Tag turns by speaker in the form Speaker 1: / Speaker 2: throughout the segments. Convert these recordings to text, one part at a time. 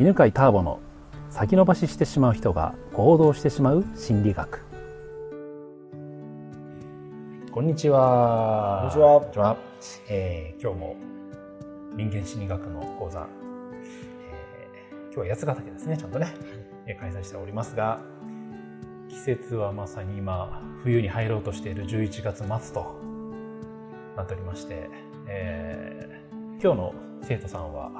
Speaker 1: 犬飼ターボの先延ばししてしまう人が行動してしまう心理学。こんにちは。
Speaker 2: こんにちは。
Speaker 1: こんにちは、えー今日も人間心理学の講座、えー今日は八ヶ岳ですねちゃんとね、えー開催しておりますが季節はまさに今冬に入ろうとしている11月末となっておりまして、えー今日の生徒さんは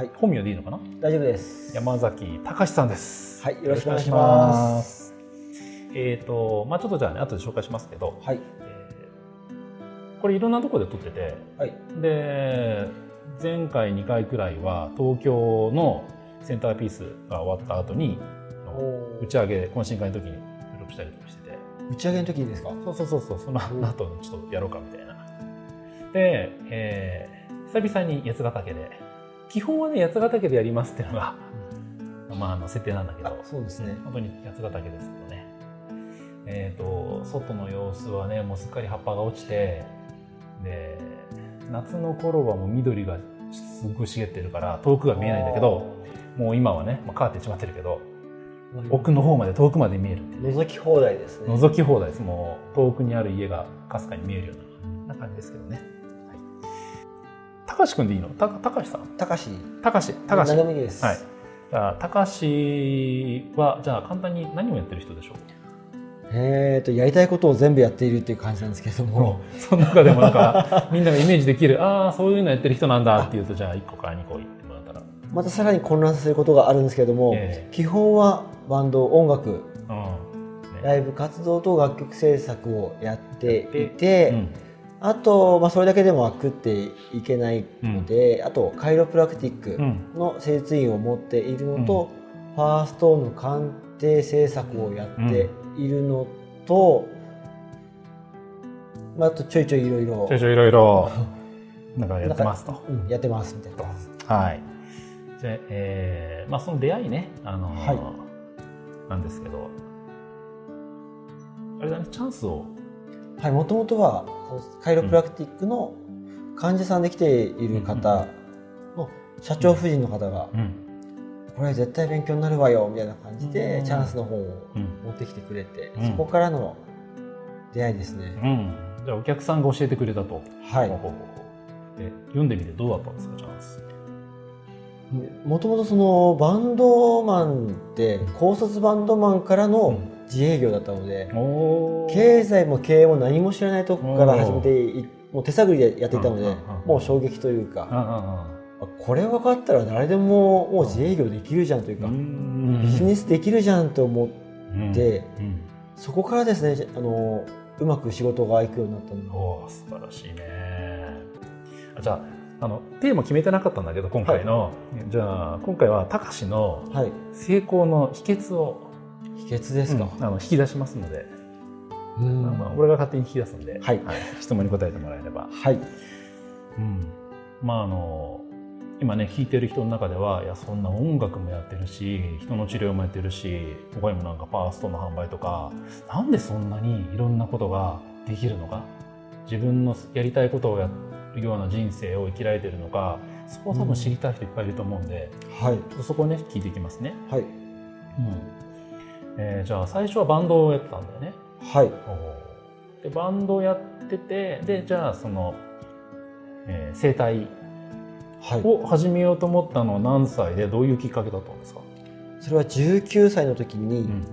Speaker 2: はい、
Speaker 1: 本名でいいのかな？
Speaker 2: 大丈夫です。
Speaker 1: 山崎隆さんです。
Speaker 2: はい、よろしくお願いします。
Speaker 1: す。えっ、と、まあちょっとじゃあね、後で紹介しますけど、
Speaker 2: はい、
Speaker 1: えーこれいろんなところで撮ってて、
Speaker 2: はい、
Speaker 1: で、前回2回くらいは東京のセンターピースが終わった後に、打ち上げ、懇親会の時に収録したりとかしてて、
Speaker 2: 打ち上げの時にですか？
Speaker 1: そうそうそうそう、その後ちょっとやろうかみたいな。で、えー久々に八ヶ岳で、基本はね、八ヶ岳でやりますっていうのが、まあ、あの設定なんだけど
Speaker 2: あ、、そうですね。
Speaker 1: 本当に八ヶ岳ですけどね。えっ、と、外の様子はね、もうすっかり葉っぱが落ちて、で、夏の頃はもう緑がすごい茂ってるから、遠くが見えないんだけど、もう今はね、まあ、変わってしまってるけど、奥の方まで遠くまで見えるってね
Speaker 2: 覗き放題ですね。
Speaker 1: 覗き放題です。もう遠くにある家がかすかに見えるようなな感じですけどね。はい。高橋くんでいいの？た高橋さん？
Speaker 2: 高し。
Speaker 1: 高橋高橋。
Speaker 2: 長めです。
Speaker 1: はい。じゃあ高橋はじゃあ簡単に何をやってる人でしょう？
Speaker 2: えっと、やりたいことを全部やっているっていう感じなんですけれども。
Speaker 1: その中でもなんか みんながイメージできるああそういうのやってる人なんだっていうとじゃあ1個か2個言ってもらったら。
Speaker 2: またさらに混乱させることがあるんですけれども、
Speaker 1: え
Speaker 2: 基本はバンド、音楽、
Speaker 1: うん。ね
Speaker 2: ライブ活動と楽曲制作をやっていて、
Speaker 1: うん
Speaker 2: あと、まあ、それだけでも食っていけないので、あとカイロプラクティック
Speaker 1: うん。
Speaker 2: の施術院を持っているのと、ファーストーンの鑑定制作をやっているのと、まあ、あとちょいちょいいろいろ
Speaker 1: ちょいちょいいろいろなんかやってますと。
Speaker 2: うんやってますみたいな。
Speaker 1: はい。じゃあ、えーまあその出会いね、あのー
Speaker 2: はい。
Speaker 1: なんですけど、あれだね、チャンスを、
Speaker 2: はい、もともとはカイロプラクティックの患者さんで来ている方の社長夫人の方が、
Speaker 1: うん、
Speaker 2: これ絶対勉強になるわよみたいな感じ
Speaker 1: うん
Speaker 2: でチャンスの本を
Speaker 1: うん、
Speaker 2: 持ってきてくれて、
Speaker 1: うん。
Speaker 2: そこからの出会いですね。
Speaker 1: うん。じゃあお客さんが教えてくれたと。
Speaker 2: はい。
Speaker 1: で読んでみてどうだったんですか、チャンス。
Speaker 2: もともとそのバンドマンって高卒バンドマンからの自営業だったので、経済も経営も何も知らないとこから始めていもう手探りでやっていたので、
Speaker 1: うんうんうん
Speaker 2: もう衝撃という
Speaker 1: うん
Speaker 2: か、
Speaker 1: うん。
Speaker 2: これ分かったら誰でももう自営業できるじゃんというか、ビジネスできるじゃんと思っ
Speaker 1: うん。
Speaker 2: て、
Speaker 1: うん。
Speaker 2: そこからですねあのうまく仕事がいくようになったの
Speaker 1: 素晴らしいね。あじゃああのテーマ決めてなかったんだけど今回の、じゃあ今回はたかしの
Speaker 2: はい。
Speaker 1: 成功の秘訣を、
Speaker 2: 秘訣ですか、
Speaker 1: うん。あの引き出しますので、
Speaker 2: うん。
Speaker 1: まあ、俺が勝手に引き出すんで、
Speaker 2: はい。
Speaker 1: 質問に答えてもらえれば、
Speaker 2: はい。
Speaker 1: うん、まああの今ね聞いてる人の中ではいやそんな音楽もやってるし人の治療もやってるし他にもなんかファーストの販売とかなんでそんなにいろんなことができるのか？自分のやりたいことをやるような人生を生きられてるのかそこを多分知りたい人いっぱいいると思うんで、
Speaker 2: はい。
Speaker 1: ちょっとそこをね聞いていきますね。
Speaker 2: はい。
Speaker 1: うんえーじゃあ最初はバンドをやってたんだよね。
Speaker 2: はい。
Speaker 1: でバンドをやっててでじゃあその、えー声帯
Speaker 2: はい。
Speaker 1: を始めようと思ったのは何歳でどういうきっかけだったんですか、
Speaker 2: それは19歳の時に
Speaker 1: うん。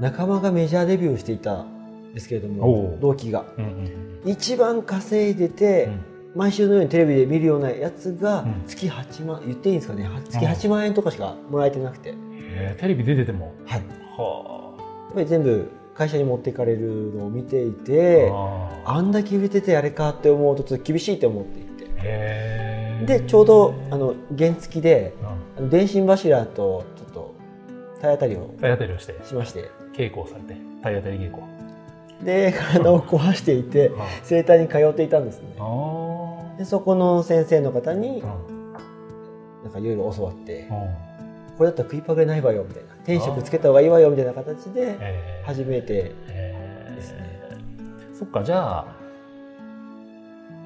Speaker 2: 仲間がメジャーデビューしていたんですけれど
Speaker 1: お
Speaker 2: も
Speaker 1: う
Speaker 2: 同期が。
Speaker 1: うん
Speaker 2: 一番稼いでて、
Speaker 1: うん。
Speaker 2: 毎週のようにテレビで見るようなやつが
Speaker 1: うん。
Speaker 2: 月8万、言っていいんですかね？は月8万円とかしかもらえてなくて、
Speaker 1: へーテレビ出てても。
Speaker 2: はい、やっ
Speaker 1: は
Speaker 2: ぱり全部会社に持っていかれるのを見ていて
Speaker 1: あ
Speaker 2: あんだけ売れててあれかって思うとちょっと厳しいって思っていてでちょうどあの原付で
Speaker 1: うん。
Speaker 2: 電信柱とちょっと体当たりを
Speaker 1: 体当たりをして。
Speaker 2: しまして。
Speaker 1: 稽古をされて。体当たり稽古。
Speaker 2: で体を壊していて
Speaker 1: あ
Speaker 2: 整体に通っていたんですね。
Speaker 1: あ
Speaker 2: でそこの先生の方に
Speaker 1: ー
Speaker 2: なんかいろいろ教わって。
Speaker 1: うんうん
Speaker 2: これだったら食いパグれないわよみたいな。転職つけた方がいいわよみたいな形で
Speaker 1: えー。
Speaker 2: 初めて
Speaker 1: えー。
Speaker 2: ですね。
Speaker 1: そっかじゃあ、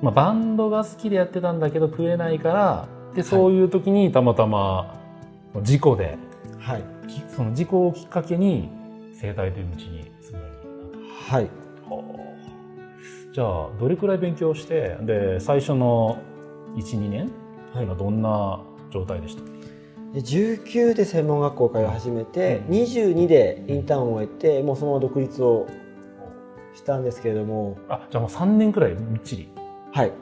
Speaker 1: まあ、バンドが好きでやってたんだけど食えないからでそういう時にたまたま事故で
Speaker 2: はい。
Speaker 1: きその事故をきっかけに生態という道に進むようになった。
Speaker 2: はい。
Speaker 1: はあじゃあどれくらい勉強してで最初の12年とい。うのはどんな状態でした、
Speaker 2: で19で専門学校通い始めて、
Speaker 1: うん。
Speaker 2: 22でインターンを終えてもうそのまま独立をしたんですけれども。
Speaker 1: あじゃあもう3年くらいみっちり。
Speaker 2: はい。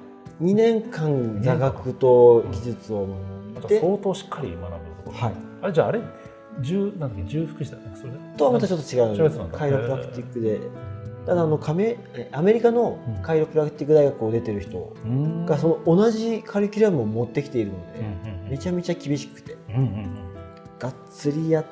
Speaker 2: 2年間座学と技術を学んで、
Speaker 1: 相当しっかり学ぶところ、
Speaker 2: はい、
Speaker 1: あれじゃああれ重なんだっけ重複したそれ？で
Speaker 2: とはまたちょっと違
Speaker 1: 違う
Speaker 2: カイロプラクティックで。ただあのカメえアメリカのカイロプラクティック大学を出てる人
Speaker 1: うん。
Speaker 2: がその同じカリキュラムを持ってきているので、
Speaker 1: うんうん。
Speaker 2: めちゃめちゃ厳しくて
Speaker 1: うんうん
Speaker 2: がっつりやっ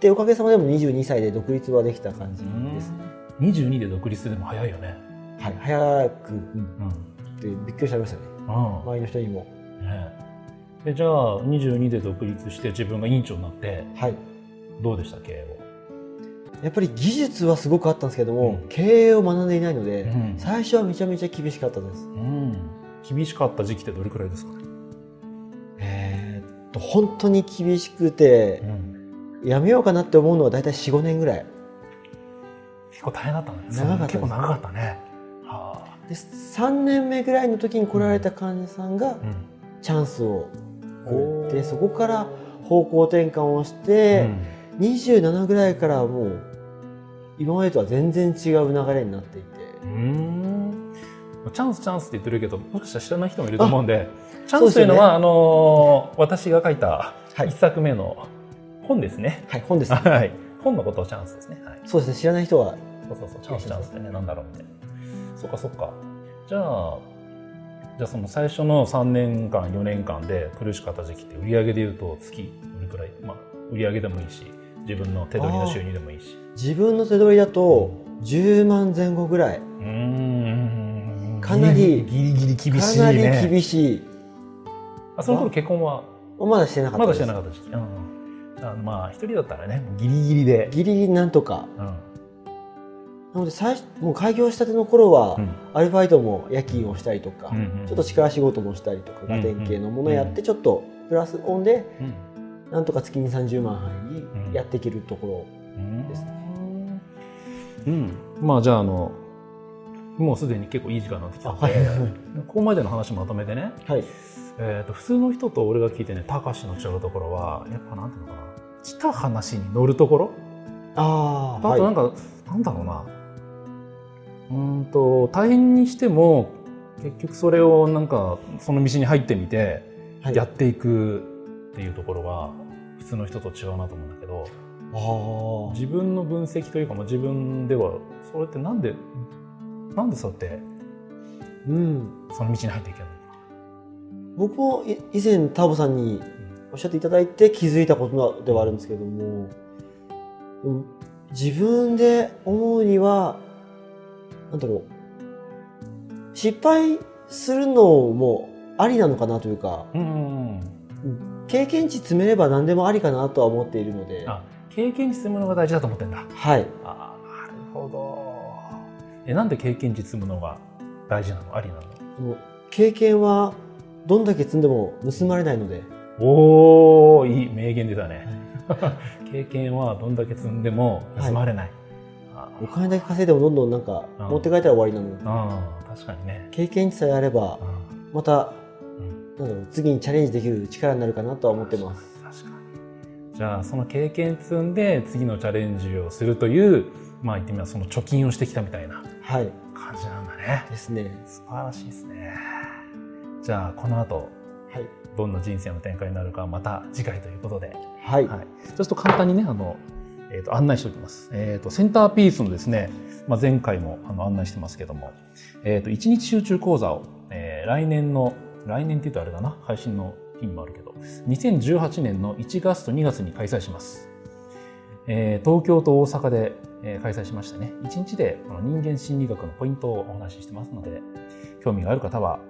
Speaker 2: ておかげさまでも22歳で独立はできた感じ
Speaker 1: うん。
Speaker 2: です、
Speaker 1: 22で独立でも早いよね。
Speaker 2: はい、早く、うん。
Speaker 1: うん。
Speaker 2: ってびっくりしちゃいましたね。
Speaker 1: うん。
Speaker 2: 周りの人にも。
Speaker 1: ね。でじゃあ22で独立して自分が委員長になって
Speaker 2: はい。
Speaker 1: どうでした？経営
Speaker 2: やっぱり技術はすごくあったんですけども、
Speaker 1: うん。
Speaker 2: 経営を学んでいないので、
Speaker 1: うん。
Speaker 2: 最初はめちゃめちゃ厳しかったです。
Speaker 1: をうん。厳しかった時期ってどれくらいですか？
Speaker 2: 本当に厳しくて
Speaker 1: うん。
Speaker 2: やめようかなって思うのは大体45年ぐらい。
Speaker 1: 結構大変だったね。
Speaker 2: 長かったです。
Speaker 1: 結構長かったね。はあ。
Speaker 2: で3年目ぐらいの時に来られた患者さんが
Speaker 1: うん。
Speaker 2: チャンスをくれ
Speaker 1: おー。
Speaker 2: てそこから方向転換をして、27ぐらいからはもう今までとは全然違う流れになっていて。
Speaker 1: うんうんチャンスチャンスって言ってるけどもしかしたら知らない人もいると思うんでチャンスというのはあのー私が書いた
Speaker 2: はい。
Speaker 1: 一作目の本ですね。
Speaker 2: はい本です
Speaker 1: はい。本のことをチャンスですね。はい。
Speaker 2: そうですね知らない人は。
Speaker 1: そうそうそうチャンスチャンスってねなんだろうみたいなそっかそっか。じゃあじゃあその最初の3年間4年間で苦しかった時期って売り上げでいうと月どれくらい？まあ売り上げでもいいし自分の手取りの収入でもいいし。
Speaker 2: 自分の手取りだと10万前後ぐらい。う
Speaker 1: ーん
Speaker 2: かなり
Speaker 1: ギリギリ厳しい
Speaker 2: かな
Speaker 1: ね
Speaker 2: り厳しい。
Speaker 1: あその頃結婚は？
Speaker 2: まだしてなかった
Speaker 1: まだしてなかった時期、うん、あまあ一人だったらねギリギリで、
Speaker 2: ギリギリなんとか。
Speaker 1: うん。
Speaker 2: なので最初もう開業したての頃は、
Speaker 1: うん。
Speaker 2: アルバイトも夜勤をしたりとか、
Speaker 1: うんうん
Speaker 2: ちょっと力仕事もしたりとか
Speaker 1: うん
Speaker 2: ガテン系のものやってちょっとプラスオンで
Speaker 1: うん。
Speaker 2: なんとか月に30万入り
Speaker 1: うん。
Speaker 2: やっていけるとこ
Speaker 1: うん
Speaker 2: です
Speaker 1: うん、まあじゃああのもうすでに結構いい時間になってきたので、
Speaker 2: はい
Speaker 1: ここまでの話まとめてね、
Speaker 2: ろはい。
Speaker 1: えー、と普通の人と俺が聞いてね高志の違うところはやっぱなんていうのかな。来た話に乗るところ？
Speaker 2: あ
Speaker 1: あとなんか、なんだろうな。うーんと大変にしても結局それをなんかその道に入ってみて
Speaker 2: はい。
Speaker 1: やっていくっていうところは普通の人と違うなと思うんだけど
Speaker 2: あ
Speaker 1: 自分の分析というか、まあ、自分ではそれってなんでなんでそうやって
Speaker 2: ーうん。
Speaker 1: その道に入っていけるの？
Speaker 2: 僕もい以前ターボさんにおっしゃっていただいて気づいたことではあるんですけども、うん自分で思うにはなんだろう。失敗するのもありなのかなというか
Speaker 1: うんうんうん。
Speaker 2: 経験値積めれば何でもありかなとは思っているので。
Speaker 1: あ経験値積むのが大事だと思ってんだ。
Speaker 2: はい。
Speaker 1: ああなるほどえなんで経験値積むのが大事なの？ありなの？
Speaker 2: その経験はどんだけ積んでも盗まれないので、
Speaker 1: おおいい名言出たね。経験はどんだけ積んでも盗まれない、あ
Speaker 2: お金だけ稼いでもどんどんなんか
Speaker 1: うん。
Speaker 2: 持って帰ったら終わりなので
Speaker 1: あ確かにね。
Speaker 2: 経験値さえあれば
Speaker 1: あ
Speaker 2: また
Speaker 1: うん。
Speaker 2: なんだろう次にチャレンジできる力になるかなとは思ってます。
Speaker 1: 確かに。じゃあその経験積んで次のチャレンジをするというまあ言ってみればその貯金をしてきたみたいな
Speaker 2: はい。
Speaker 1: 感じなんだね。
Speaker 2: ですね。
Speaker 1: 素晴らしいですね。じゃあこの後
Speaker 2: はい。
Speaker 1: どんな人生の展開になるかはまた次回ということで。
Speaker 2: はい。
Speaker 1: はい、ちょっと簡単にねあの、えー、と案内しておきます、えー、とセンターピースのですね、まあ、前回もあの案内してますけども、えー、と1日集中講座を、えー来年の来年って言うとあれだな配信の日にもあるけど。2018年の1月と2月に開催します、えー東京と大阪で、えー開催しましてね。1日でこの人間心理学のポイントをお話ししてますので興味がある方は、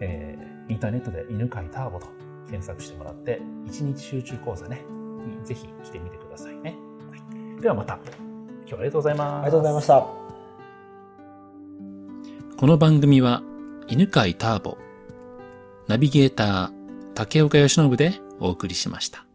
Speaker 1: えーインターネットで犬飼ターボと検索してもらって1日集中講座ねにぜひ来てみてくださいね、はい、ではまた。今日はありがとうございます。
Speaker 2: ありがとうございました。
Speaker 3: この番組は犬飼ターボ、ナビゲーター竹岡由伸でお送りしました。